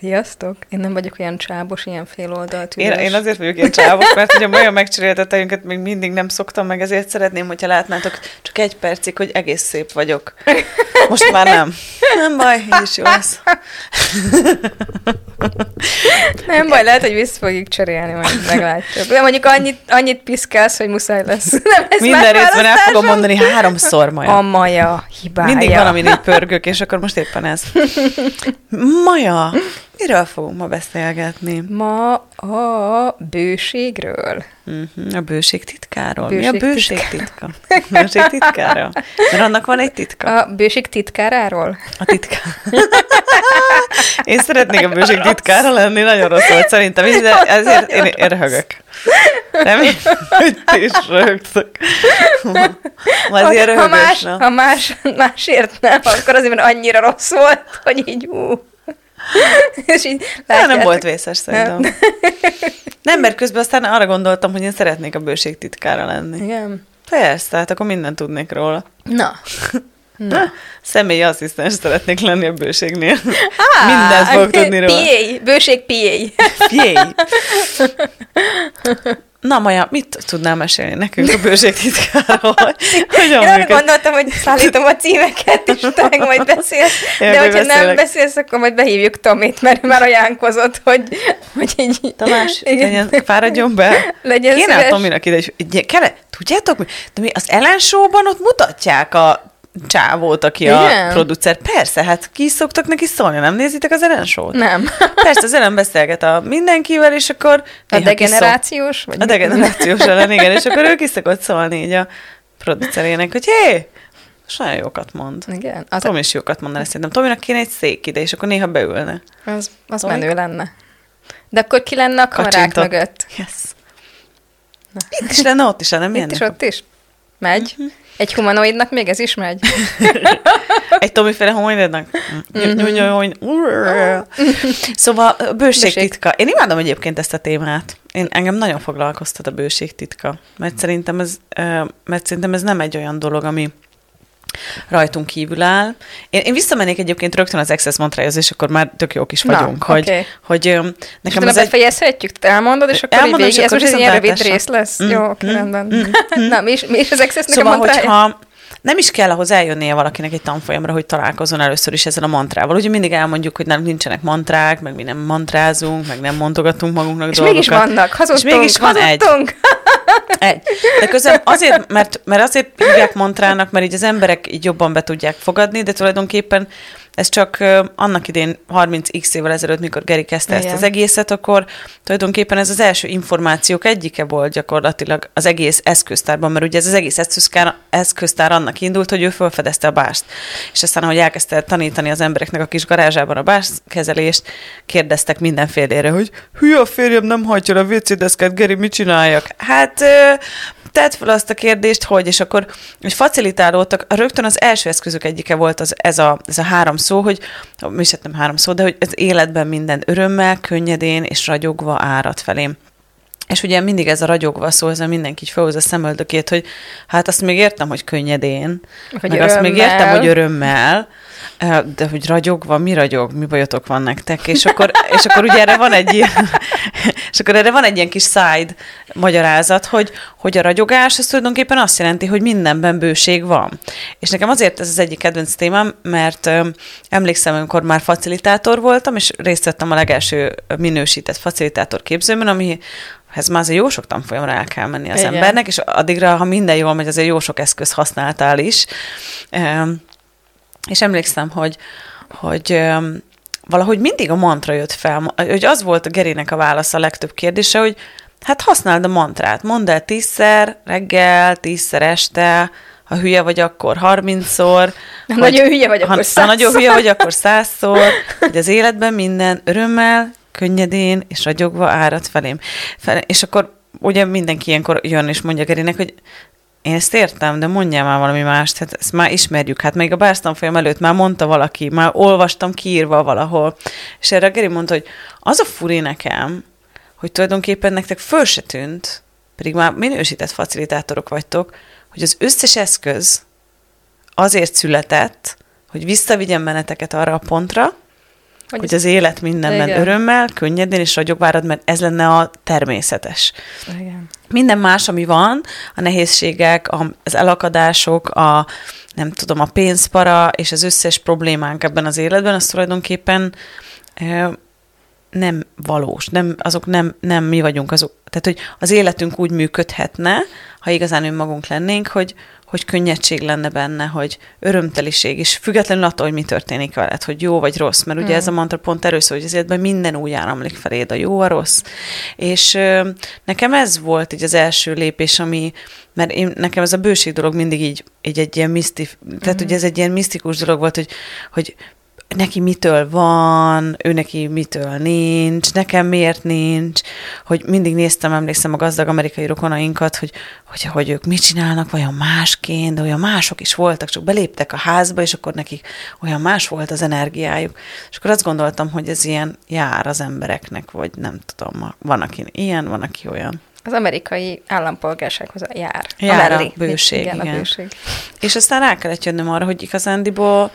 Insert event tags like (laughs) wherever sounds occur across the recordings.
Sziasztok! Én nem vagyok olyan csábos, ilyen féloldalt én, én azért vagyok ilyen csábos, mert ugye olyan megcseréltetőinket még mindig nem szoktam meg, ezért szeretném, hogyha látnátok csak egy percig, hogy egész szép vagyok. Most már nem. Nem baj, így is jó lesz. Nem baj, lehet, hogy vissza fogjuk cserélni, majd meglátjuk. De mondjuk annyit, annyit piszkálsz, hogy muszáj lesz. Nem lesz Minden részben el fogom mondani háromszor Maja. A Maja hibája. Mindig valami így pörgök, és akkor most éppen ez. Maja, miről fogunk ma beszélgetni? Ma a bőségről. Uh-huh, a bőség titkáról. Bőség Mi a bőség titka? bőség titkára? Mert annak van egy titka. A bőség titkáráról? A titka. Én szeretnék a bőség titkára lenni, nagyon rossz volt szerintem, de ezért én, én röhögök. Nem, hogy ti is röhögtök. Azért ha, más, na. ha más, másért nem, akkor azért, mert annyira rossz volt, hogy így ú. És így látjátok. nem volt vészes szerintem. Nem, mert közben aztán arra gondoltam, hogy én szeretnék a bőség titkára lenni. Igen. Persze, tehát akkor mindent tudnék róla. Na. (laughs) Na. Személyi asszisztens szeretnék lenni a bőségnél. Ah, Mindent fogok tudni róla. PA, bőség PA. PA. (laughs) Na, Maja, mit tudnál mesélni nekünk a bőség titkáról? (laughs) Én arra gondoltam, hogy szállítom a címeket, és te meg majd beszélsz. Én de hogyha beszélek. nem beszélsz, akkor majd behívjuk Tomit, mert már ajánlkozott, hogy, hogy így... Tamás, legyen, fáradjon be. Legyen Kéne a Tominak ide, és kele, tudjátok, de mi az Ellen Show-ban ott mutatják a csávót, aki Igen? a producer. Persze, hát ki szoktak neki szólni, nem nézitek az Ellen show Nem. Persze, az Ellen beszélget a mindenkivel, és akkor... A degenerációs? Vagy a degenerációs (laughs) ellen, igen, és akkor ő ki szokott szólni így a producerének, hogy hé, és nagyon jókat mond. Igen. Az Tom is jókat mondaná szerintem. Tominak kéne egy szék ide, és akkor néha beülne. Az, az menő lenne. De akkor ki lenne a kamerák Kacsintott. mögött? Yes. Na. Itt is lenne, ott is lenne. Itt is, ott is. Megy. Uh-huh. Egy humanoidnak még ez is megy? (laughs) Egy Tomiféle humanoidnak? Mhm. szóval bőség titka. Én imádom egyébként ezt a témát. Én, engem nagyon foglalkoztat a bőség titka, mert szerintem ez, mert szerintem ez nem egy olyan dolog, ami rajtunk kívül áll. Én, én visszamennék egyébként rögtön az Access Montrealhoz, és akkor már tök jók is vagyunk, Na, hogy, okay. hogy nekem és az egy... befejezhetjük, te elmondod, és akkor elmondom, végig, ez most egy ilyen rövid rész lesz. Mm, Jó, oké, mm, rendben. Mm, mm. (laughs) Na, mi is, mi is az Access szóval, hogyha, nem is kell ahhoz eljönnie valakinek egy tanfolyamra, hogy találkozzon először is ezzel a mantrával. Ugye mindig elmondjuk, hogy nem nincsenek mantrák, meg mi nem mantrázunk, meg nem mondogatunk magunknak és dolgokat. És mégis vannak, hazudtunk, és mégis van hazudtunk. egy. Egy. De közben azért, mert, mert azért hívják mantrának, mert így az emberek így jobban be tudják fogadni, de tulajdonképpen ez csak annak idén 30x évvel ezelőtt, mikor Geri kezdte Igen. ezt az egészet, akkor tulajdonképpen ez az első információk egyike volt gyakorlatilag az egész eszköztárban, mert ugye ez az egész eszköztár, eszköztár annak indult, hogy ő felfedezte a bást. És aztán, ahogy elkezdte tanítani az embereknek a kis garázsában a bástkezelést, kérdeztek mindenfélére, hogy hülye a férjem, nem hagyja a WC deszket, Geri, mit csináljak? Hát tedd fel azt a kérdést, hogy, és akkor hogy facilitálódtak, rögtön az első eszközök egyike volt az, ez, a, ez a három szó, hogy, nem három szó, de hogy az életben minden örömmel, könnyedén és ragyogva árad felém. És ugye mindig ez a ragyogva szó, ezzel mindenki így felhúz a szemöldökét, hogy hát azt még értem, hogy könnyedén, hogy meg örömmel. azt még értem, hogy örömmel, de hogy ragyogva, mi ragyog, mi bajotok van nektek, és akkor, és akkor ugye erre van egy ilyen, (laughs) és akkor erre van egy ilyen kis side magyarázat, hogy, hogy a ragyogás az tulajdonképpen azt jelenti, hogy mindenben bőség van. És nekem azért ez az egyik kedvenc témám, mert emlékszem, amikor már facilitátor voltam, és részt vettem a legelső minősített facilitátor képzőben, ami ez már azért jó sok tanfolyamra el kell menni az Igen. embernek, és addigra, ha minden jól megy, azért jó sok eszköz használtál is. És emlékszem, hogy, hogy valahogy mindig a mantra jött fel, hogy az volt a Gerének a válasz a legtöbb kérdése, hogy hát használd a mantrát, mondd el tízszer reggel, tízszer este, ha hülye vagy, akkor harmincszor. Ha nagyon hülye vagy, akkor százszor. Ha nagyon hülye vagy, akkor százszor, hogy az életben minden örömmel, könnyedén és ragyogva árad felém. Fel, és akkor ugye mindenki ilyenkor jön és mondja Gerinek, hogy én ezt értem, de mondjál már valami mást, hát ezt már ismerjük. Hát még a bárztanfolyam előtt már mondta valaki, már olvastam kiírva valahol. És erre Geri mondta, hogy az a furi nekem, hogy tulajdonképpen nektek föl se tűnt, pedig már minősített facilitátorok vagytok, hogy az összes eszköz azért született, hogy visszavigyen benneteket arra a pontra, hogy, hogy az élet mindenben igen. örömmel, könnyedén és ragyogvárad, mert ez lenne a természetes. Igen. Minden más, ami van, a nehézségek, az elakadások, a nem tudom, a pénzpara és az összes problémánk ebben az életben, az tulajdonképpen nem valós, nem, azok nem, nem mi vagyunk azok. Tehát, hogy az életünk úgy működhetne, ha igazán önmagunk lennénk, hogy, hogy könnyedség lenne benne, hogy örömteliség, és függetlenül attól, hogy mi történik veled, hogy jó vagy rossz, mert ugye mm. ez a mantra pont erről szól, hogy az életben minden úgy áramlik feléd, a jó, a rossz. És ö, nekem ez volt így az első lépés, ami, mert én, nekem ez a bőség dolog mindig így, így egy ilyen misztif, tehát mm. ugye ez egy ilyen misztikus dolog volt, hogy, hogy neki mitől van, ő neki mitől nincs, nekem miért nincs, hogy mindig néztem, emlékszem a gazdag amerikai rokonainkat, hogy, hogy, hogy ők mit csinálnak, vajon másként, de olyan mások is voltak, csak beléptek a házba, és akkor nekik olyan más volt az energiájuk. És akkor azt gondoltam, hogy ez ilyen jár az embereknek, vagy nem tudom, van, aki ilyen, van, aki olyan. Az amerikai állampolgársághoz jár. Jár a, a bőség, igen, igen. A bőség. És aztán rá kellett jönnöm arra, hogy igazándiból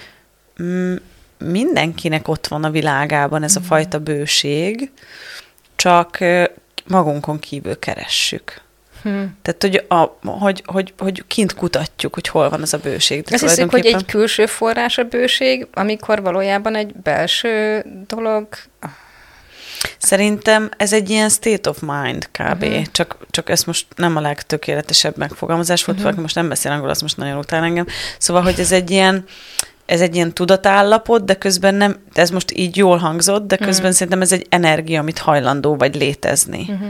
mm, mindenkinek ott van a világában ez a mhm. fajta bőség, csak magunkon kívül keressük. Hmm. Tehát, hogy, a, hogy, hogy, hogy kint kutatjuk, hogy hol van az a bőség. Azt hiszük, hogy egy külső forrás a bőség, amikor valójában egy belső dolog... Szerintem ez egy ilyen state of mind kb. Uh-huh. Csak, csak ez most nem a legtökéletesebb megfogalmazás volt, uh-huh. most nem beszél angol, az most nagyon utál engem. Szóval, hogy ez egy ilyen, ez egy ilyen tudatállapot, de közben nem, ez most így jól hangzott, de közben uh-huh. szerintem ez egy energia, amit hajlandó vagy létezni. Uh-huh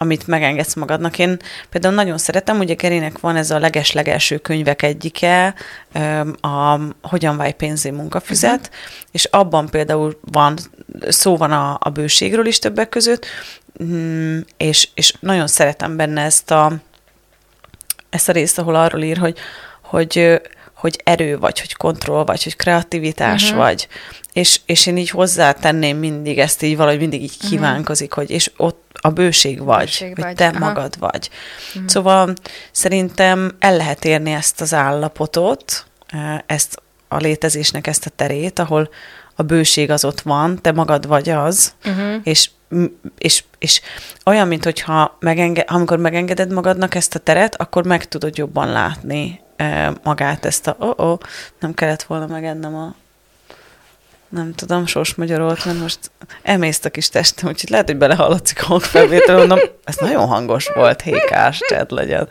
amit megengedsz magadnak. Én például nagyon szeretem, ugye Kerinek van ez a leges-legelső könyvek egyike, a Hogyan válj pénzé munkafüzet, uh-huh. és abban például van, szó van a, a bőségről is többek között, mm, és, és nagyon szeretem benne ezt a, ezt a részt, ahol arról ír, hogy, hogy hogy erő vagy, hogy kontroll vagy, hogy kreativitás uh-huh. vagy. És, és én így hozzátenném mindig ezt így valahogy mindig így mhm. kívánkozik, uh-huh. hogy és ott a bőség vagy, bőség hogy vagy. te Aha. magad vagy. Uh-huh. Szóval szerintem el lehet érni ezt az állapotot, ezt a létezésnek ezt a terét, ahol a bőség az ott van, te magad vagy az, uh-huh. és és, és olyan, mint hogyha megenge, amikor megengeded magadnak ezt a teret, akkor meg tudod jobban látni magát ezt a, oh, oh, nem kellett volna megennem a nem tudom, sors magyarolt, mert most emészt a kis testem, úgyhogy lehet, hogy belehallatszik a hangfelvétel, mondom, ez nagyon hangos volt, hékás, csed legyen.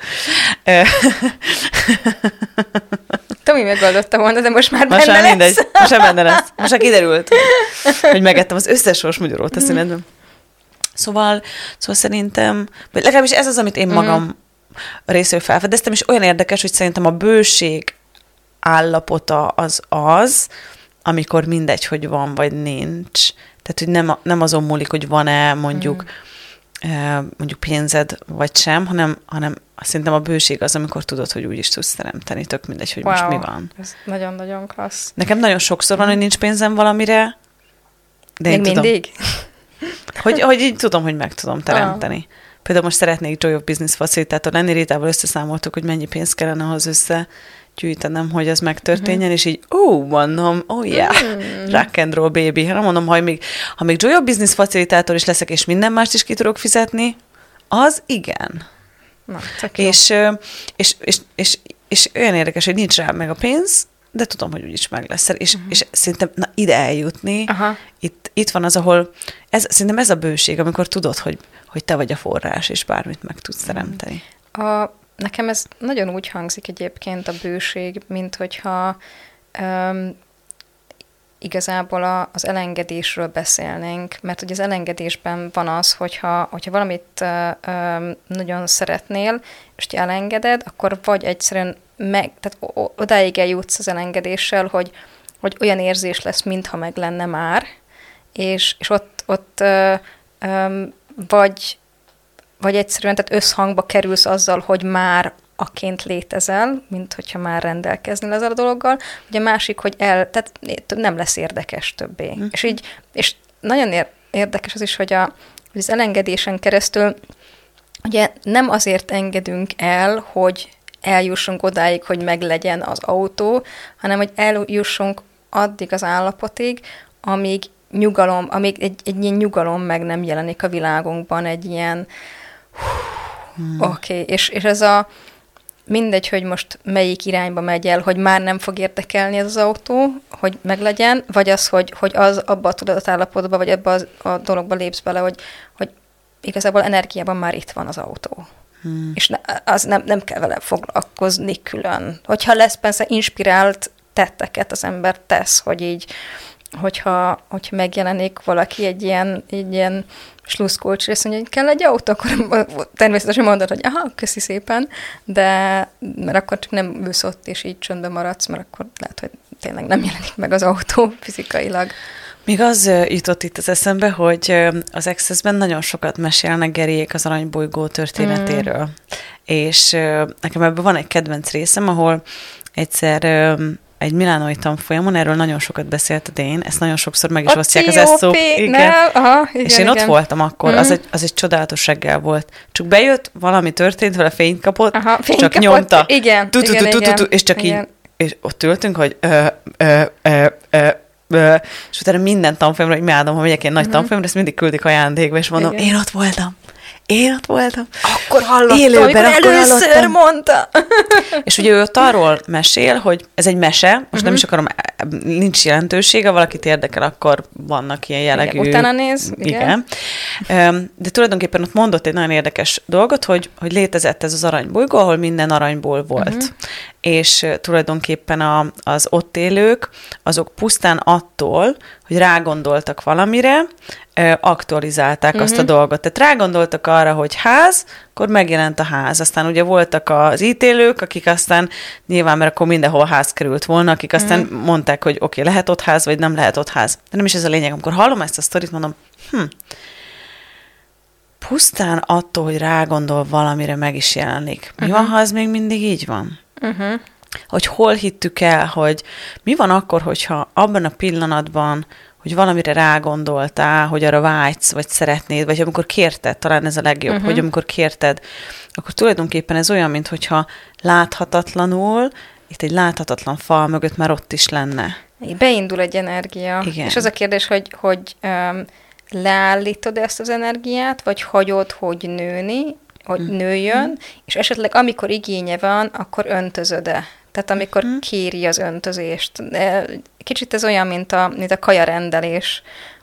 Tomi megoldotta volna, de most már most benne már mindegy, lesz. Most már benne lesz. Most már kiderült, hogy megettem az összes sors magyarót a színedben. Szóval, szóval szerintem, vagy legalábbis ez az, amit én magam mm részéről felfedeztem, és olyan érdekes, hogy szerintem a bőség állapota az az, amikor mindegy, hogy van vagy nincs. Tehát, hogy nem, nem azon múlik, hogy van-e mondjuk mm. mondjuk pénzed vagy sem, hanem, hanem szerintem a bőség az, amikor tudod, hogy úgy is tudsz teremteni, tök mindegy, hogy wow, most mi van. Ez nagyon-nagyon klassz. Nekem nagyon sokszor van, hogy nincs pénzem valamire, de Még én mindig? Tudom, hogy, hogy így tudom, hogy meg tudom teremteni. Ah. Például most szeretnék Joy of Business facilitátor lenni, Rétával összeszámoltuk, hogy mennyi pénz kellene ahhoz össze gyűjtenem, hogy ez megtörténjen, uh-huh. és így, ó, oh, mondom, oh yeah, uh-huh. rock and roll baby. Hát mondom, ha még, ha még Joy of Business facilitátor is leszek, és minden mást is ki tudok fizetni, az igen. Na, és, és, és, és, és olyan érdekes, hogy nincs rá meg a pénz, de tudom, hogy úgyis meg lesz. És, uh-huh. és szerintem na, ide eljutni, Aha. itt, itt van az, ahol ez, szerintem ez a bőség, amikor tudod, hogy hogy te vagy a forrás, és bármit meg tudsz mm. teremteni. A, nekem ez nagyon úgy hangzik egyébként a bőség, mint hogyha um, igazából a, az elengedésről beszélnénk, mert hogy az elengedésben van az, hogyha, hogyha valamit uh, nagyon szeretnél, és te elengeded, akkor vagy egyszerűen meg, tehát odáig eljutsz az elengedéssel, hogy, hogy olyan érzés lesz, mintha meg lenne már, és, és ott, ott uh, um, vagy vagy egyszerűen tehát összhangba kerülsz azzal, hogy már aként létezel, mint hogyha már rendelkeznél ezzel a dologgal, ugye a másik, hogy el, tehát nem lesz érdekes többé. Mm. És így, és nagyon érdekes az is, hogy, a, hogy az elengedésen keresztül ugye nem azért engedünk el, hogy eljussunk odáig, hogy meglegyen az autó, hanem hogy eljussunk addig az állapotig, amíg nyugalom, amíg egy, egy ilyen nyugalom meg nem jelenik a világunkban, egy ilyen hmm. oké, okay. és, és ez a mindegy, hogy most melyik irányba megy el, hogy már nem fog érdekelni ez az autó, hogy meglegyen, vagy az, hogy, hogy az abba a tudatállapotba, vagy ebbe a, a dologba lépsz bele, hogy, hogy igazából energiában már itt van az autó. Hmm. És ne, az nem, nem kell vele foglalkozni külön. Hogyha lesz persze inspirált tetteket az ember tesz, hogy így, hogyha, hogyha megjelenik valaki egy ilyen, egy ilyen sluszkolcs, és mondja, hogy kell egy autó, akkor természetesen mondod, hogy aha, köszi szépen, de mert akkor csak nem ülsz ott, és így csöndben maradsz, mert akkor lehet, hogy tényleg nem jelenik meg az autó fizikailag. Még az jutott itt az eszembe, hogy az Access-ben nagyon sokat mesélnek Geriék az aranybolygó történetéről. Mm. És nekem ebben van egy kedvenc részem, ahol egyszer egy milánói tanfolyamon, erről nagyon sokat beszélt a Dén, ezt nagyon sokszor meg is a osztják az eszó. Igen. Aha, igen. És én igen. ott voltam akkor, mm. az, egy, az egy csodálatos reggel volt. Csak bejött, valami történt, vele fényt kapott, Aha, fényt csak kapott. nyomta. Igen, tu, tu, igen, tu, tu, tu, és csak igen. így, és ott ültünk, hogy ö, ö, ö, ö, és utána minden tanfolyamra, hogy imádom, ha megyek ilyen nagy uh-huh. tanfolyamra, ezt mindig küldik ajándékba, és mondom, Igen. én ott voltam. Én ott voltam. Akkor hallottam, Élőben, akkor először hallottam. mondta. (laughs) És ugye ő ott arról mesél, hogy ez egy mese, most uh-huh. nem is akarom, nincs jelentősége, valakit érdekel, akkor vannak ilyen jellegű... Igen, utána néz. Igen. igen. De tulajdonképpen ott mondott egy nagyon érdekes dolgot, hogy, hogy létezett ez az aranybolygó, ahol minden aranyból volt. Uh-huh. És tulajdonképpen a, az ott élők, azok pusztán attól, hogy rágondoltak valamire, aktualizálták uh-huh. azt a mhm. dolgot. Tehát rágondoltak arra, hogy ház, akkor megjelent a ház. Aztán ugye voltak az ítélők, akik aztán nyilván, mert akkor mindenhol ház került volna, akik aztán uh-huh. mondták, hogy oké, okay, lehet ott ház, vagy nem lehet ott ház. De nem is ez a lényeg. Amikor hallom ezt a sztorit, mondom, hm, pusztán attól, hogy rágondol valamire, meg is jelenik. Mi uh-huh. van, ha ez még mindig így van? Uh-huh. Hogy hol hittük el, hogy mi van akkor, hogyha abban a pillanatban hogy valamire rágondoltál, hogy arra vágysz, vagy szeretnéd, vagy amikor kérted, talán ez a legjobb, uh-huh. hogy amikor kérted, akkor tulajdonképpen ez olyan, mintha láthatatlanul, itt egy láthatatlan fal mögött már ott is lenne. Beindul egy energia. Igen. És az a kérdés, hogy, hogy um, leállítod ezt az energiát, vagy hagyod, hogy nőni, hogy mm. nőjön, és esetleg amikor igénye van, akkor öntözöd-e? Tehát amikor mm. kéri az öntözést. Kicsit ez olyan, mint a, mint a kajarendelés.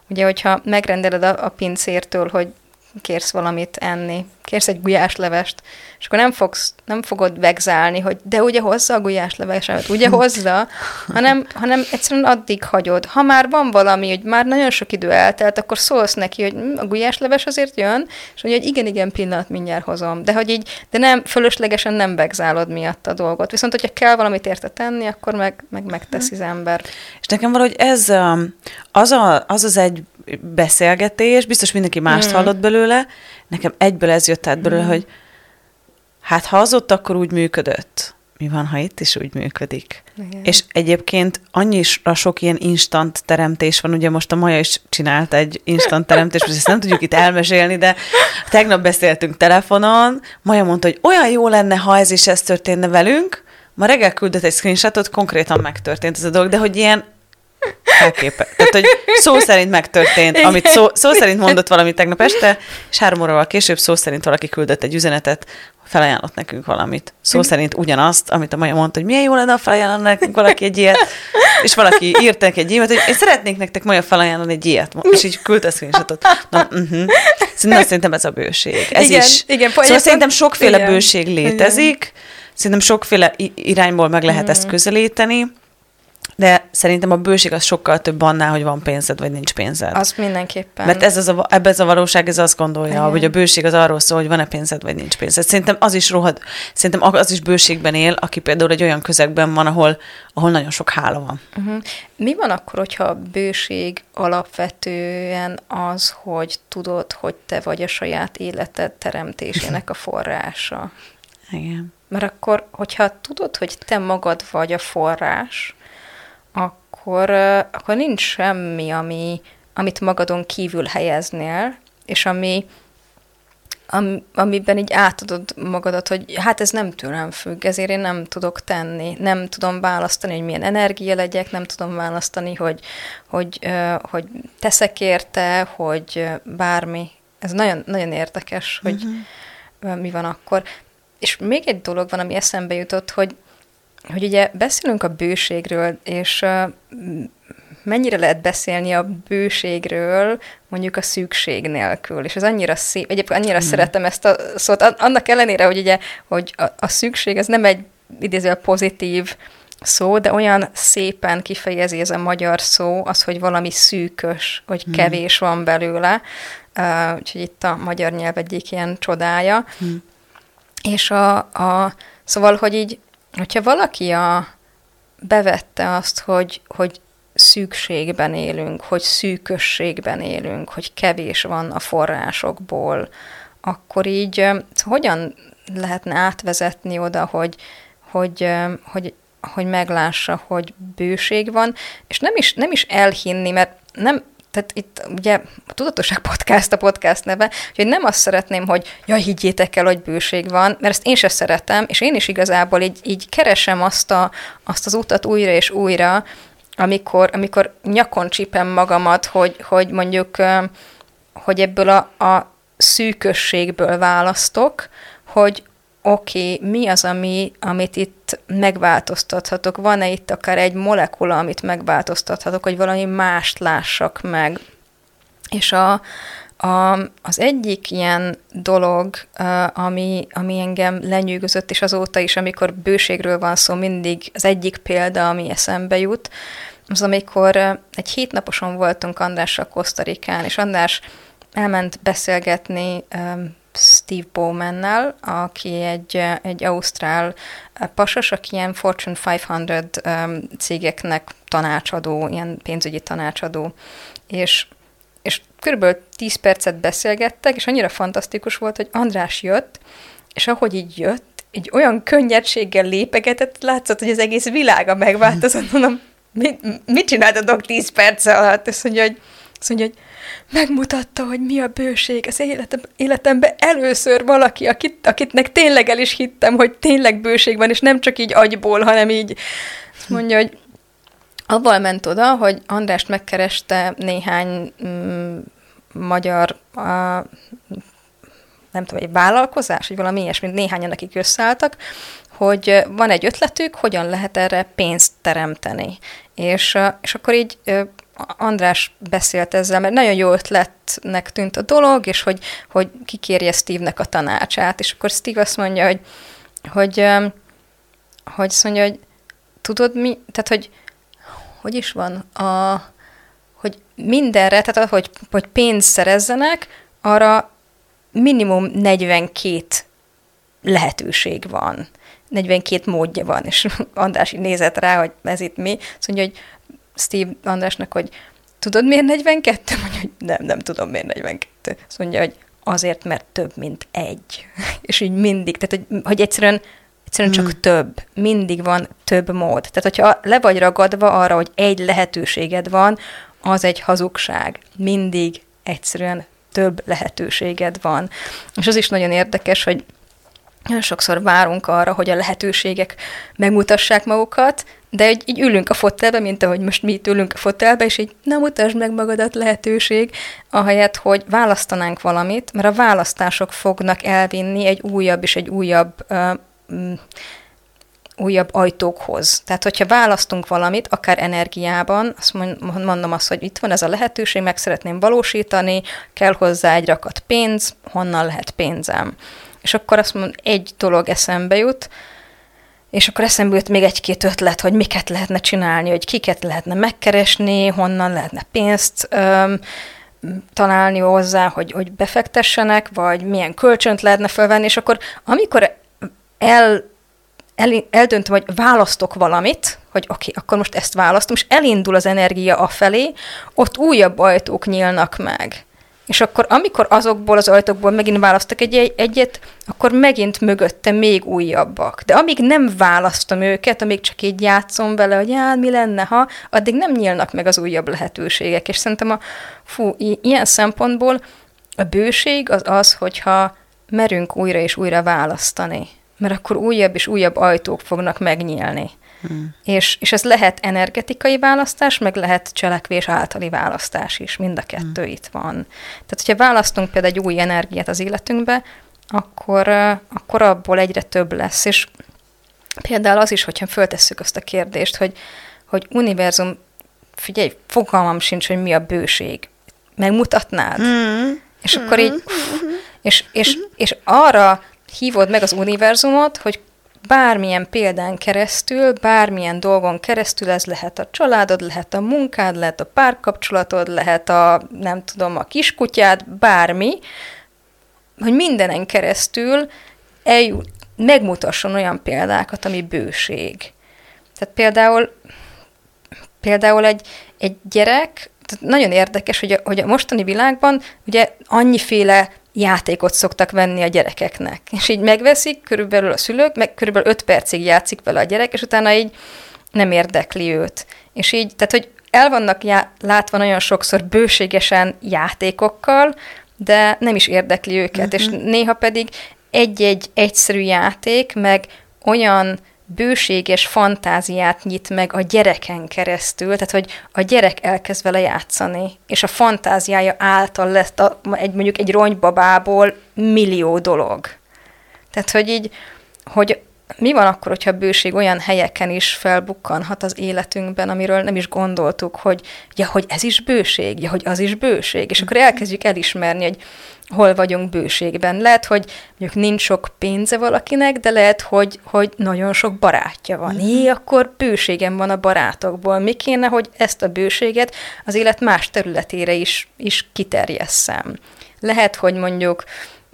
Ugye, hogyha megrendeled a, a pincértől, hogy kérsz valamit enni, kérsz egy gulyáslevest, és akkor nem, fogsz, nem fogod vegzálni, hogy de ugye hozza a gulyásleveset, ugye hozza, hanem, hanem egyszerűen addig hagyod. Ha már van valami, hogy már nagyon sok idő eltelt, akkor szólsz neki, hogy hm, a gulyásleves azért jön, és mondja, hogy igen, igen, pillanat, mindjárt hozom. De hogy így, de nem, fölöslegesen nem vegzálod miatt a dolgot. Viszont, hogyha kell valamit érte tenni, akkor meg, meg megteszi az ember. És nekem valahogy ez um, az, a, az az egy beszélgetés, biztos mindenki mást mm. hallott belőle, nekem egyből ez jött át belőle, mm. hogy hát ha az ott akkor úgy működött, mi van, ha itt is úgy működik? Igen. És egyébként annyira sok ilyen instant teremtés van, ugye most a Maja is csinált egy instant teremtést, most ezt nem tudjuk itt elmesélni, de tegnap beszéltünk telefonon, Maja mondta, hogy olyan jó lenne, ha ez is ez történne velünk, ma reggel küldött egy screenshotot, konkrétan megtörtént ez a dolog, de hogy ilyen Elképe. Tehát, hogy szó szerint megtörtént, Igen. amit szó, szó szerint mondott valami tegnap este, és három órával később szó szerint valaki küldött egy üzenetet, felajánlott nekünk valamit. Szó szerint ugyanazt, amit a Maja mondta, hogy milyen jó lenne, ha felajánlott nekünk valaki egy ilyet, és valaki írt neki egy e hogy én szeretnék nektek Maja felajánlani egy ilyet, és így küldte screenshotot. Na, uh-huh. Szerintem, szerintem ez a bőség. Ez igen, is. Igen, szóval szerintem sokféle igen. bőség létezik, igen. szerintem sokféle irányból meg lehet mm. ezt közelíteni, De szerintem a bőség az sokkal több annál, hogy van pénzed, vagy nincs pénzed. Az mindenképpen. Mert ez az a, ebbe ez a valóság, ez azt gondolja, Igen. hogy a bőség az arról szól, hogy van-e pénzed, vagy nincs pénzed. Szerintem az is rohad, szerintem az is bőségben él, aki például egy olyan közegben van, ahol, ahol nagyon sok hála van. Uh-huh. Mi van akkor, hogyha a bőség alapvetően az, hogy tudod, hogy te vagy a saját életed teremtésének a forrása? Igen. Mert akkor, hogyha tudod, hogy te magad vagy a forrás, akkor, akkor nincs semmi, ami, amit magadon kívül helyeznél, és ami, am, amiben így átadod magadat, hogy hát ez nem tőlem függ, ezért én nem tudok tenni, nem tudom választani, hogy milyen energia legyek, nem tudom választani, hogy, hogy, hogy teszek érte, hogy bármi. Ez nagyon, nagyon érdekes, hogy uh-huh. mi van akkor. És még egy dolog van, ami eszembe jutott, hogy, hogy ugye beszélünk a bőségről, és mennyire lehet beszélni a bőségről mondjuk a szükség nélkül. És ez annyira szép, egyébként annyira mm. szeretem ezt a szót, annak ellenére, hogy ugye hogy a, a szükség ez nem egy idéző pozitív szó, de olyan szépen kifejezi ez a magyar szó, az, hogy valami szűkös, hogy kevés van belőle, uh, úgyhogy itt a magyar nyelv egyik ilyen csodája. Mm. És a, a, szóval, hogy így, hogyha valaki a, bevette azt, hogy, hogy szűkségben élünk, hogy szűkösségben élünk, hogy kevés van a forrásokból, akkor így szóval hogyan lehetne átvezetni oda, hogy, hogy, hogy, hogy meglássa, hogy bőség van, és nem is, nem is elhinni, mert nem, tehát itt ugye a Tudatosság Podcast a podcast neve, hogy nem azt szeretném, hogy jaj, higgyétek el, hogy bőség van, mert ezt én sem szeretem, és én is igazából így, így keresem azt, a, azt az utat újra és újra, amikor, amikor nyakon csípem magamat, hogy, hogy mondjuk, hogy ebből a, a szűkösségből választok, hogy oké, okay, mi az, ami, amit itt megváltoztathatok? Van-e itt akár egy molekula, amit megváltoztathatok, hogy valami mást lássak meg? És a, a, az egyik ilyen dolog, ami, ami engem lenyűgözött, és azóta is, amikor bőségről van szó, mindig az egyik példa, ami eszembe jut, az amikor egy hétnaposon voltunk Andrással Kosztarikán, és András elment beszélgetni Steve Bowmannel, aki egy, egy ausztrál pasas, aki ilyen Fortune 500 cégeknek tanácsadó, ilyen pénzügyi tanácsadó, és és körülbelül 10 percet beszélgettek, és annyira fantasztikus volt, hogy András jött, és ahogy így jött, egy olyan könnyedséggel lépegetett, látszott, hogy az egész világa megváltozott. Mondom, mit, mit csináltatok 10 perc alatt? Azt mondja, hogy, azt mondja, hogy megmutatta, hogy mi a bőség az életem, életemben először valaki, akit, akitnek tényleg el is hittem, hogy tényleg bőség van, és nem csak így agyból, hanem így azt mondja, hogy avval ment oda, hogy Andrást megkereste néhány mm, magyar a, nem tudom, egy vállalkozás, vagy valami ilyesmi, néhányan, akik összeálltak, hogy van egy ötletük, hogyan lehet erre pénzt teremteni. És, és akkor így András beszélt ezzel, mert nagyon jó ötletnek tűnt a dolog, és hogy, hogy kikérje Steve-nek a tanácsát, és akkor Steve azt mondja, hogy, hogy, hogy azt mondja, hogy tudod mi, tehát hogy hogy is van, a, hogy mindenre, tehát hogy, hogy pénzt szerezzenek, arra minimum 42 lehetőség van. 42 módja van, és András így nézett rá, hogy ez itt mi. Azt mondja, hogy Steve Andrásnak, hogy tudod miért 42? Mondja, hogy nem, nem tudom miért 42. Azt mondja, hogy azért, mert több, mint egy. (laughs) és így mindig, tehát hogy, hogy egyszerűen Egyszerűen csak hmm. több. Mindig van több mód. Tehát, hogyha le vagy ragadva arra, hogy egy lehetőséged van, az egy hazugság. Mindig egyszerűen több lehetőséged van. És az is nagyon érdekes, hogy sokszor várunk arra, hogy a lehetőségek megmutassák magukat, de így, így ülünk a fotelbe, mint ahogy most mi itt ülünk a fotelbe, és így nem mutasd meg magadat lehetőség, ahelyett, hogy választanánk valamit, mert a választások fognak elvinni egy újabb és egy újabb uh, újabb ajtókhoz. Tehát, hogyha választunk valamit, akár energiában, azt mondom azt, hogy itt van ez a lehetőség, meg szeretném valósítani, kell hozzá egy rakat pénz, honnan lehet pénzem. És akkor azt mondom, egy dolog eszembe jut, és akkor eszembe jut még egy-két ötlet, hogy miket lehetne csinálni, hogy kiket lehetne megkeresni, honnan lehetne pénzt öm, találni hozzá, hogy, hogy befektessenek, vagy milyen kölcsönt lehetne felvenni, és akkor amikor el, el, eldöntöm, hogy választok valamit, hogy oké, okay, akkor most ezt választom, és elindul az energia afelé, ott újabb ajtók nyílnak meg. És akkor, amikor azokból az ajtókból megint választok egy, egyet, akkor megint mögötte még újabbak. De amíg nem választom őket, amíg csak így játszom vele, hogy já, mi lenne, ha, addig nem nyílnak meg az újabb lehetőségek. És szerintem a, fú, ilyen szempontból a bőség az az, hogyha merünk újra és újra választani. Mert akkor újabb és újabb ajtók fognak megnyílni. Hmm. És, és ez lehet energetikai választás, meg lehet cselekvés általi választás is, mind a kettő hmm. itt van. Tehát, hogyha választunk például egy új energiát az életünkbe, akkor, akkor abból egyre több lesz. És például az is, hogyha föltesszük azt a kérdést, hogy, hogy univerzum, figyelj, fogalmam sincs, hogy mi a bőség. Megmutatnád? Mm. És akkor így, uff, és, és, és arra hívod meg az univerzumot, hogy bármilyen példán keresztül, bármilyen dolgon keresztül, ez lehet a családod, lehet a munkád, lehet a párkapcsolatod, lehet a, nem tudom, a kiskutyád, bármi, hogy mindenen keresztül eljut, megmutasson olyan példákat, ami bőség. Tehát például, például egy, egy gyerek, tehát nagyon érdekes, hogy a, hogy a mostani világban ugye annyiféle játékot szoktak venni a gyerekeknek. És így megveszik körülbelül a szülők, meg körülbelül 5 percig játszik vele a gyerek, és utána így nem érdekli őt. És így, tehát hogy el vannak já- látva nagyon sokszor bőségesen játékokkal, de nem is érdekli őket, uh-huh. és néha pedig egy-egy egyszerű játék, meg olyan bőséges fantáziát nyit meg a gyereken keresztül, tehát hogy a gyerek elkezd vele játszani, és a fantáziája által lett a, egy, mondjuk egy ronybabából millió dolog. Tehát, hogy így, hogy mi van akkor, hogyha a bőség olyan helyeken is felbukkanhat az életünkben, amiről nem is gondoltuk, hogy ja, hogy ez is bőség, ja, hogy az is bőség, és akkor elkezdjük elismerni, hogy hol vagyunk bőségben. Lehet, hogy mondjuk nincs sok pénze valakinek, de lehet, hogy, hogy nagyon sok barátja van. Jé, akkor bőségem van a barátokból. Mi kéne, hogy ezt a bőséget az élet más területére is, is kiterjesszem. Lehet, hogy mondjuk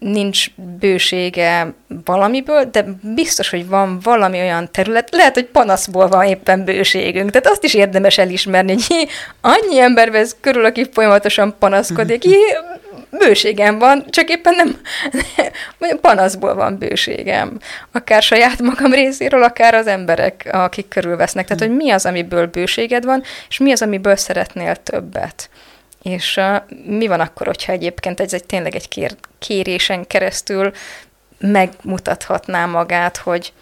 nincs bősége valamiből, de biztos, hogy van valami olyan terület, lehet, hogy panaszból van éppen bőségünk. Tehát azt is érdemes elismerni, hogy annyi ember vesz körül, aki folyamatosan panaszkodik, jé, bőségem van, csak éppen nem, panaszból van bőségem. Akár saját magam részéről, akár az emberek, akik körülvesznek. Tehát, hogy mi az, amiből bőséged van, és mi az, amiből szeretnél többet. És uh, mi van akkor, hogyha egyébként ez egy tényleg egy kér, kérésen keresztül megmutathatná magát, hogy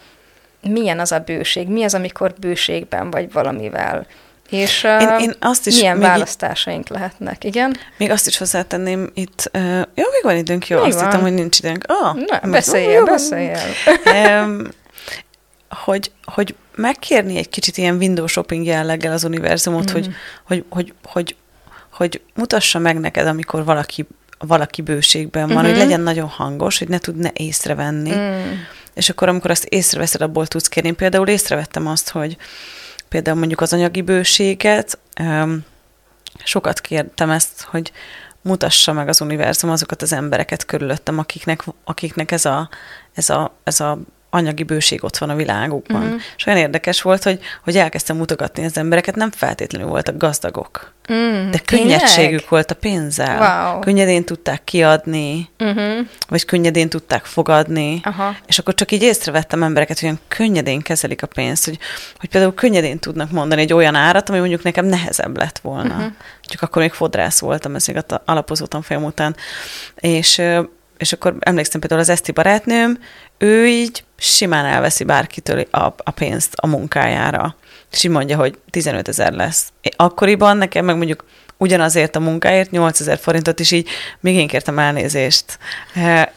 milyen az a bőség, mi az, amikor bőségben vagy valamivel. És uh, én, én azt is milyen választásaink így, lehetnek, igen? Még azt is hozzátenném itt, uh, jó, még van időnk, jó, még azt hittem, hogy nincs időnk. Oh, Na, beszéljél, beszéljél. um, hogy, hogy megkérni egy kicsit ilyen window shopping jelleggel az univerzumot, mm. hogy, hogy, hogy, hogy hogy mutassa meg neked, amikor valaki, valaki bőségben van, uh-huh. hogy legyen nagyon hangos, hogy ne tud ne észrevenni. Mm. És akkor, amikor azt észreveszed, abból tudsz kérni. Például észrevettem azt, hogy például mondjuk az anyagi bőséget, um, sokat kértem ezt, hogy mutassa meg az univerzum azokat az embereket körülöttem, akiknek, akiknek ez a, ez a, ez a anyagi bőség ott van a világukban. Mm. És olyan érdekes volt, hogy, hogy elkezdtem mutogatni az embereket, nem feltétlenül voltak gazdagok. Mm, de könnyedségük tényleg? volt a pénzzel. Wow. Könnyedén tudták kiadni, uh-huh. vagy könnyedén tudták fogadni. Aha. És akkor csak így észrevettem embereket, hogy olyan könnyedén kezelik a pénzt, hogy, hogy például könnyedén tudnak mondani egy olyan árat, ami mondjuk nekem nehezebb lett volna. Uh-huh. Csak akkor még fodrász voltam, ez még alapozó tanfolyam után. És és akkor emlékszem például az Eszti barátnőm, ő így simán elveszi bárkitől a, a pénzt a munkájára. És így mondja, hogy 15 ezer lesz. Akkoriban nekem meg mondjuk ugyanazért a munkáért 8000 forintot, is így még én kértem elnézést.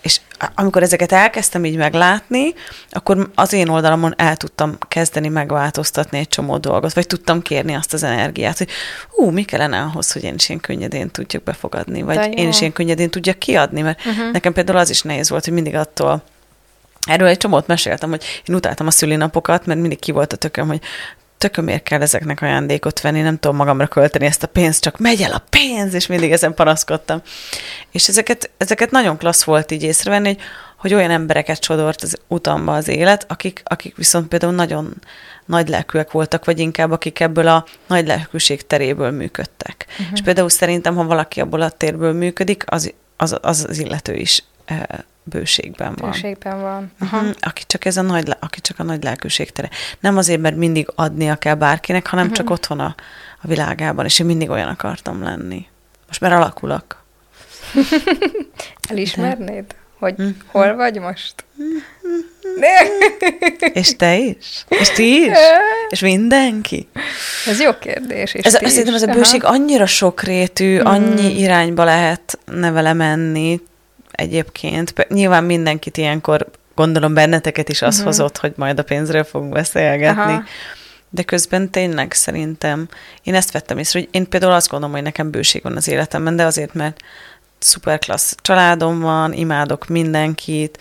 És amikor ezeket elkezdtem így meglátni, akkor az én oldalamon el tudtam kezdeni megváltoztatni egy csomó dolgot, vagy tudtam kérni azt az energiát, hogy ú, mi kellene ahhoz, hogy én is ilyen könnyedén tudjak befogadni, vagy én is ilyen könnyedén tudjak kiadni, mert uh-huh. nekem például az is nehéz volt, hogy mindig attól Erről egy csomót meséltem, hogy én utáltam a szülinapokat, mert mindig ki volt a tököm, hogy tökömért kell ezeknek ajándékot venni, nem tudom magamra költeni ezt a pénzt, csak megy el a pénz, és mindig ezen panaszkodtam. És ezeket, ezeket nagyon klassz volt így észrevenni, hogy, hogy olyan embereket sodort az utamba az élet, akik, akik viszont például nagyon nagy lelkűek voltak, vagy inkább akik ebből a nagy lelkűség teréből működtek. Uh-huh. És például szerintem, ha valaki abból a térből működik, az az, az, az illető is bőségben van. Bőségben van. Uh-huh. Aki, csak ez a nagy, aki csak a nagy lelkűség tere. Nem azért, mert mindig adnia kell bárkinek, hanem uh-huh. csak otthon a, a világában, és én mindig olyan akartam lenni. Most már alakulok. (laughs) Elismernéd, De. hogy uh-huh. hol vagy most? és te is? És ti is? (laughs) És mindenki? Ez jó kérdés. És ez, azt szerintem ez a bőség Aha. annyira sokrétű, annyi irányba lehet nevele menni, egyébként. Nyilván mindenkit ilyenkor, gondolom benneteket is az uh-huh. hozott, hogy majd a pénzről fogunk beszélgetni. Aha. De közben tényleg szerintem, én ezt vettem észre, hogy én például azt gondolom, hogy nekem bőség van az életemben, de azért, mert szuper klassz családom van, imádok mindenkit,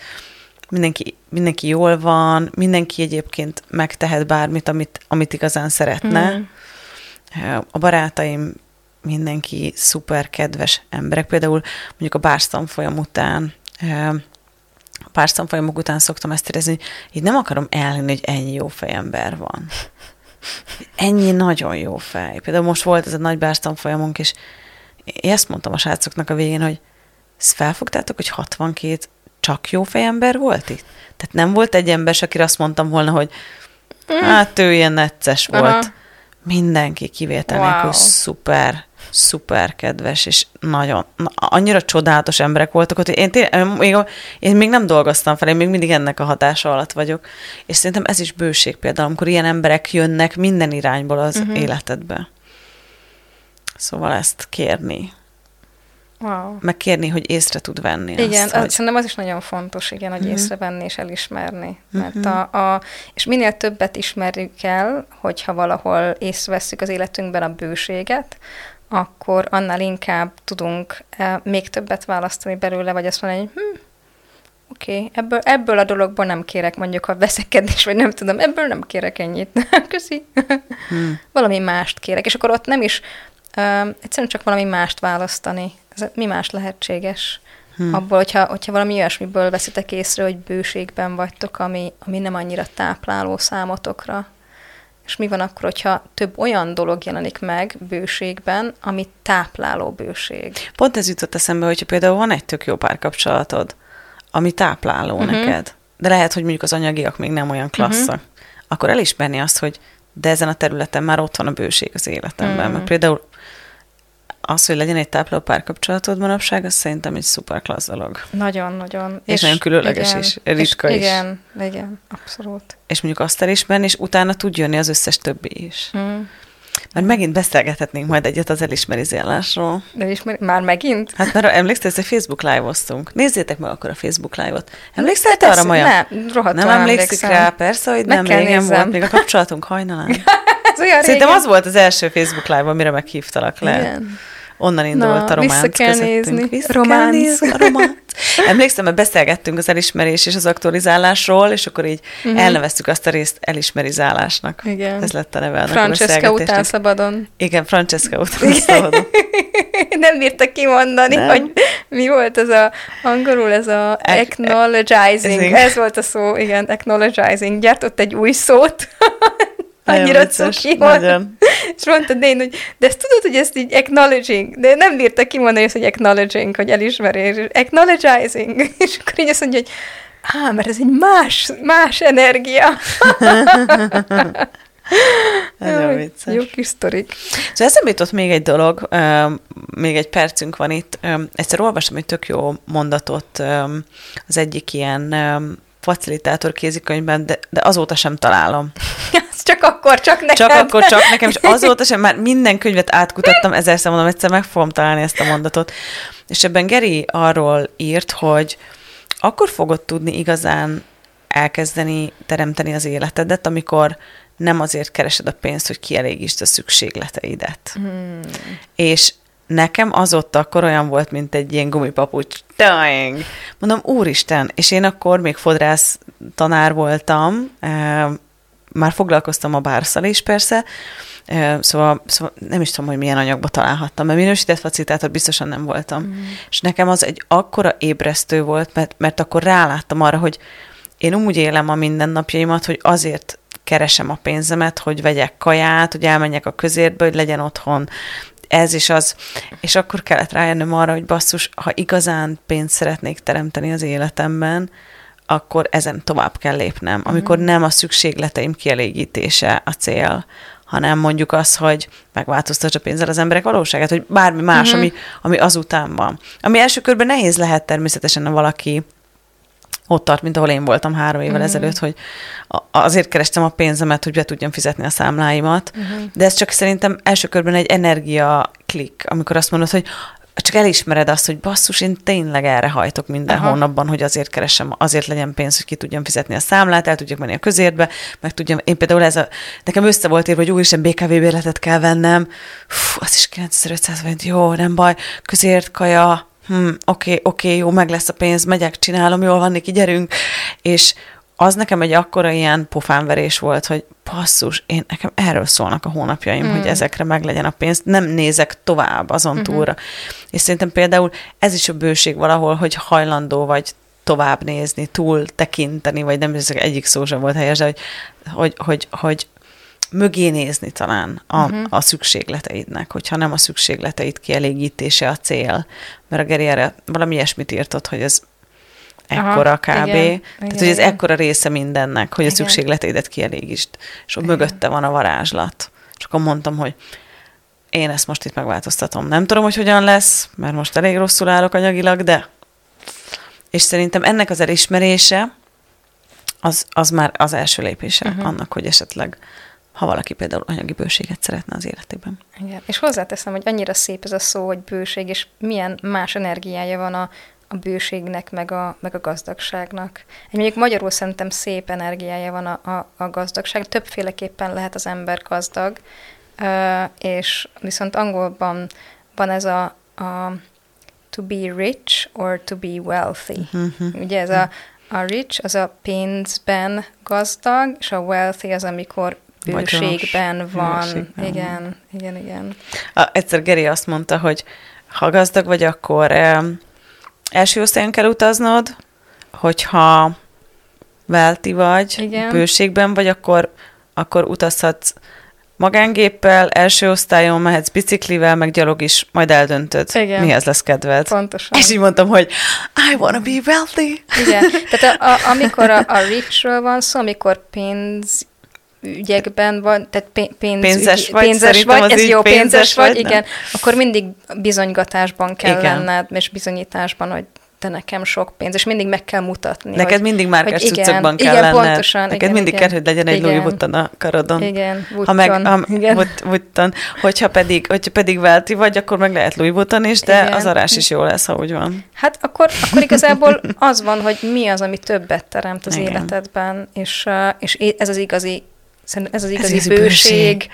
mindenki, mindenki jól van, mindenki egyébként megtehet bármit, amit, amit igazán szeretne. Mm. A barátaim mindenki szuper kedves emberek. Például mondjuk a bársztan folyam után, a bársztan folyamok után szoktam ezt érezni, így nem akarom elhinni, hogy ennyi jó fejember van. Ennyi nagyon jó fej. Például most volt ez a nagy bársztan folyamunk, és én ezt mondtam a srácoknak a végén, hogy ezt felfogtátok, hogy 62 csak jó fejember volt itt? Tehát nem volt egy ember, akire azt mondtam volna, hogy hát ő ilyen necces volt. Aha. Mindenki kivétel wow. nélkül szuper szuper kedves, és nagyon, na, annyira csodálatos emberek voltak ott, én, tényleg, még, én még nem dolgoztam fel, én még mindig ennek a hatása alatt vagyok, és szerintem ez is bőség például, amikor ilyen emberek jönnek minden irányból az uh-huh. életedbe. Szóval ezt kérni. Wow. Meg kérni, hogy észre tud venni. Igen, azt, hogy... szerintem az is nagyon fontos, igen, hogy uh-huh. észrevenni és elismerni. Mert uh-huh. a, a, és minél többet ismerjük el, hogyha valahol észreveszünk az életünkben a bőséget, akkor annál inkább tudunk eh, még többet választani belőle, vagy azt mondani, hogy hm, oké, okay, ebből, ebből a dologból nem kérek mondjuk a veszekedés, vagy nem tudom, ebből nem kérek ennyit. (laughs) Köszi. Hmm. valami mást kérek. És akkor ott nem is, uh, egyszerűen csak valami mást választani. Ez, mi más lehetséges? Hmm. Abból, hogyha, hogyha valami olyasmiből veszitek észre, hogy bőségben vagytok, ami, ami nem annyira tápláló számotokra. És mi van akkor, hogyha több olyan dolog jelenik meg bőségben, ami tápláló bőség? Pont ez jutott eszembe, hogyha például van egy tök jó párkapcsolatod, ami tápláló uh-huh. neked, de lehet, hogy mondjuk az anyagiak még nem olyan klasszak, uh-huh. akkor elismerni azt, hogy de ezen a területen már ott van a bőség az életemben. Uh-huh. Mert például az, hogy legyen egy tápláló párkapcsolatod manapság, az szerintem egy szuper klassz dolog. Nagyon-nagyon. És, és nagyon különleges igen, is, ritka és, is. Igen, igen, abszolút. És mondjuk azt elismerni, és utána tud jönni az összes többi is. Mm. Mert megint beszélgethetnénk majd egyet az elismerizálásról. Elismer... Már megint? Hát mert emlékszel, hogy Facebook live-oztunk. Nézzétek meg akkor a Facebook live-ot. Emlékszel te arra, Maja? Nem, Nem emlékszik rá, persze, hogy meg nem régen nézzem. volt még a kapcsolatunk hajnalán. (laughs) Olyan Szerintem régen. az volt az első Facebook live, amire meghívtalak le. Igen. Onnan indult Na, a románc vissza kell közöttünk. nézni. Vissza románc. Kell nézni a románc. (laughs) Emlékszem, mert beszélgettünk az elismerés és az aktualizálásról, és akkor így uh-huh. elneveztük azt a részt elismerizálásnak. Igen. Ez lett a neve annak Francesca a után szabadon. Igen, Francesca után szabadon. (laughs) Nem bírta kimondani, Nem. hogy mi volt ez a, angolul ez a acknowledging. Ez volt a szó, igen, acknowledging. Gyártott egy új szót. Annyira cuki volt. Nagyon. És mondta Dén, hogy de ezt tudod, hogy ezt így acknowledging, de nem bírta kimondani ezt, hogy acknowledging, hogy elismerés, acknowledging. (laughs) És akkor így azt mondja, hogy á, mert ez egy más, más energia. (laughs) Nagyon vicces. Jó kis sztorik. Szóval eszembe jutott még egy dolog, még egy percünk van itt. Egyszer olvastam egy tök jó mondatot az egyik ilyen facilitátor kézikönyvben, de, de azóta sem találom. (laughs) csak akkor, csak nekem. Csak akkor, csak nekem, és azóta sem, már minden könyvet átkutattam, ezerszer mondom, egyszer meg fogom találni ezt a mondatot. És ebben Geri arról írt, hogy akkor fogod tudni igazán elkezdeni teremteni az életedet, amikor nem azért keresed a pénzt, hogy kielégítsd a szükségleteidet. Hmm. És nekem az ott akkor olyan volt, mint egy ilyen gumipapucs. Dying. Mondom, úristen, és én akkor még fodrász tanár voltam, már foglalkoztam a bárszal is persze, szóval, szóval nem is tudom, hogy milyen anyagba találhattam, mert minősített facilitátor biztosan nem voltam. Mm. És nekem az egy akkora ébresztő volt, mert, mert akkor ráláttam arra, hogy én úgy élem a mindennapjaimat, hogy azért keresem a pénzemet, hogy vegyek kaját, hogy elmenjek a közértbe, hogy legyen otthon ez is az. És akkor kellett rájönnöm arra, hogy basszus, ha igazán pénzt szeretnék teremteni az életemben, akkor ezen tovább kell lépnem. Amikor mm. nem a szükségleteim kielégítése a cél, hanem mondjuk az, hogy megváltoztassa pénzzel az emberek valóságát, hogy bármi más, mm-hmm. ami, ami azután van. Ami első körben nehéz lehet természetesen, ha valaki ott tart, mint ahol én voltam három évvel uh-huh. ezelőtt, hogy azért kerestem a pénzemet, hogy be tudjam fizetni a számláimat, uh-huh. de ez csak szerintem első körben egy energia klik, amikor azt mondod, hogy csak elismered azt, hogy basszus, én tényleg erre hajtok minden Aha. hónapban, hogy azért keresem, azért legyen pénz, hogy ki tudjam fizetni a számlát, el tudjak menni a közértbe, meg tudjam, én például ez a, nekem össze volt írva, hogy úristen BKV bérletet kell vennem, Fú, az is 9500 forint, jó, nem baj, közért, kaja, hm, oké, okay, oké, okay, jó, meg lesz a pénz, megyek, csinálom, jól van, neki, gyerünk, és az nekem egy akkora ilyen pofánverés volt, hogy passzus, én nekem erről szólnak a hónapjaim, mm. hogy ezekre meg legyen a pénz, nem nézek tovább azon mm-hmm. túlra. És szerintem például ez is a bőség valahol, hogy hajlandó vagy tovább nézni, túl tekinteni, vagy nem, ez egyik szó sem volt helyes, de hogy, hogy, hogy, hogy mögé nézni talán a, uh-huh. a szükségleteidnek, hogyha nem a szükségleteid kielégítése a cél. Mert a Geri erre valami ilyesmit írtott, hogy ez ekkora Aha, kb. Igen, Tehát, hogy ez igen. ekkora része mindennek, hogy igen. a szükségleteidet kielégítsd. És ott igen. mögötte van a varázslat. És akkor mondtam, hogy én ezt most itt megváltoztatom. Nem tudom, hogy hogyan lesz, mert most elég rosszul állok anyagilag, de és szerintem ennek az elismerése az, az már az első lépése uh-huh. annak, hogy esetleg ha valaki például anyagi bőséget szeretne az életében. Igen. És hozzáteszem, hogy annyira szép ez a szó, hogy bőség, és milyen más energiája van a, a bőségnek, meg a, meg a gazdagságnak. Egy mondjuk magyarul szerintem szép energiája van a, a, a gazdagság. Többféleképpen lehet az ember gazdag, és viszont angolban van ez a, a to be rich or to be wealthy. Uh-huh. Ugye ez a, a rich, az a pénzben gazdag, és a wealthy az, amikor bőségben van. Bőségben. Igen, igen, igen. A, egyszer Geri azt mondta, hogy ha gazdag vagy, akkor eh, első osztályon kell utaznod, hogyha velti vagy, igen. bőségben vagy, akkor, akkor utazhatsz magángéppel, első osztályon mehetsz biciklivel, meg gyalog is, majd eldöntöd, Igen. mihez lesz kedved. Pontosan. És így mondtam, hogy I wanna be wealthy. Igen, tehát a, a, amikor a, a (laughs) richről van szó, amikor pénz ügyekben van, tehát pénz, pénzes vagy, pénzes vagy ez jó, pénzes, pénzes vagy, vagy igen, akkor mindig bizonygatásban kell igen. lenned, és bizonyításban, hogy te nekem sok pénz, és mindig meg kell mutatni. Neked hogy, mindig márkás cuccokban kell igen, lenned. pontosan. Neked igen, mindig igen, kell, hogy legyen egy. Louis Vuitton a karodon. Igen, Vuitton. Ha meg, ha, igen. Vuitton. Hogyha pedig, hogyha pedig Velti vagy, akkor meg lehet Louis Vuitton is, de igen. az arás is jó lesz, ha úgy van. Hát akkor, akkor igazából az van, hogy mi az, ami többet teremt az igen. életedben, és, és ez az igazi ez az igazi ez bőség. bőség.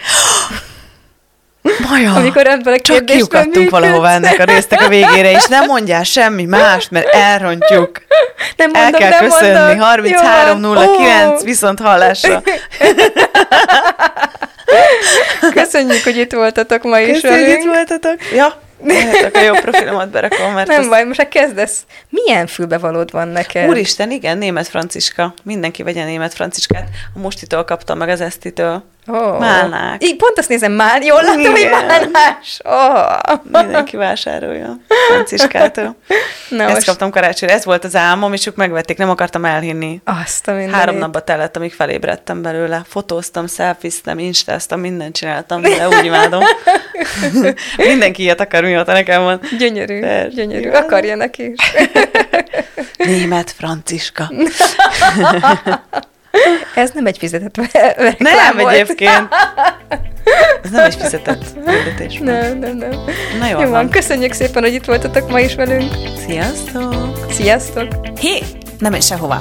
(gasps) Maja, Amikor ebből a csak kiukadtunk valahova ennek a résztek a végére, és nem mondjál semmi más, mert elrontjuk. Nem mondom, El kell nem köszönni. 33.09 viszont hallásra. (laughs) Köszönjük, hogy itt voltatok ma is Köszönjük, hogy itt voltatok. Ja, Lehetek a jobb profilomat berakom, mert Nem az... baj, most kezdesz. Milyen fülbevalód van neked? Úristen, igen, német franciska. Mindenki vegyen német franciskát. A mostitól kaptam meg az esztitől. Oh. Málnák. Így pont azt nézem, már jól látom, Igen. hogy málnás. Oh. Mindenki vásárolja Franciskától. (laughs) Na Ezt most... kaptam karácsonyra. Ez volt az álmom, és ők megvették, nem akartam elhinni. Azt a mindenit. Három napba tellett, amíg felébredtem belőle. Fotóztam, szelfiztem, instáztam, mindent csináltam, de úgy imádom. (laughs) Mindenki ilyet akar, mióta nekem van. Gyönyörű, de, gyönyörű. Akarja neki is. Német Franciska. (laughs) Ez nem egy fizetett reklám Nem volt. egyébként. (laughs) Ez nem egy fizetett hirdetés. Nem, nem, nem. Na jó, jó van. Köszönjük szépen, hogy itt voltatok ma is velünk. Sziasztok! Sziasztok! Hé! Nem is sehová.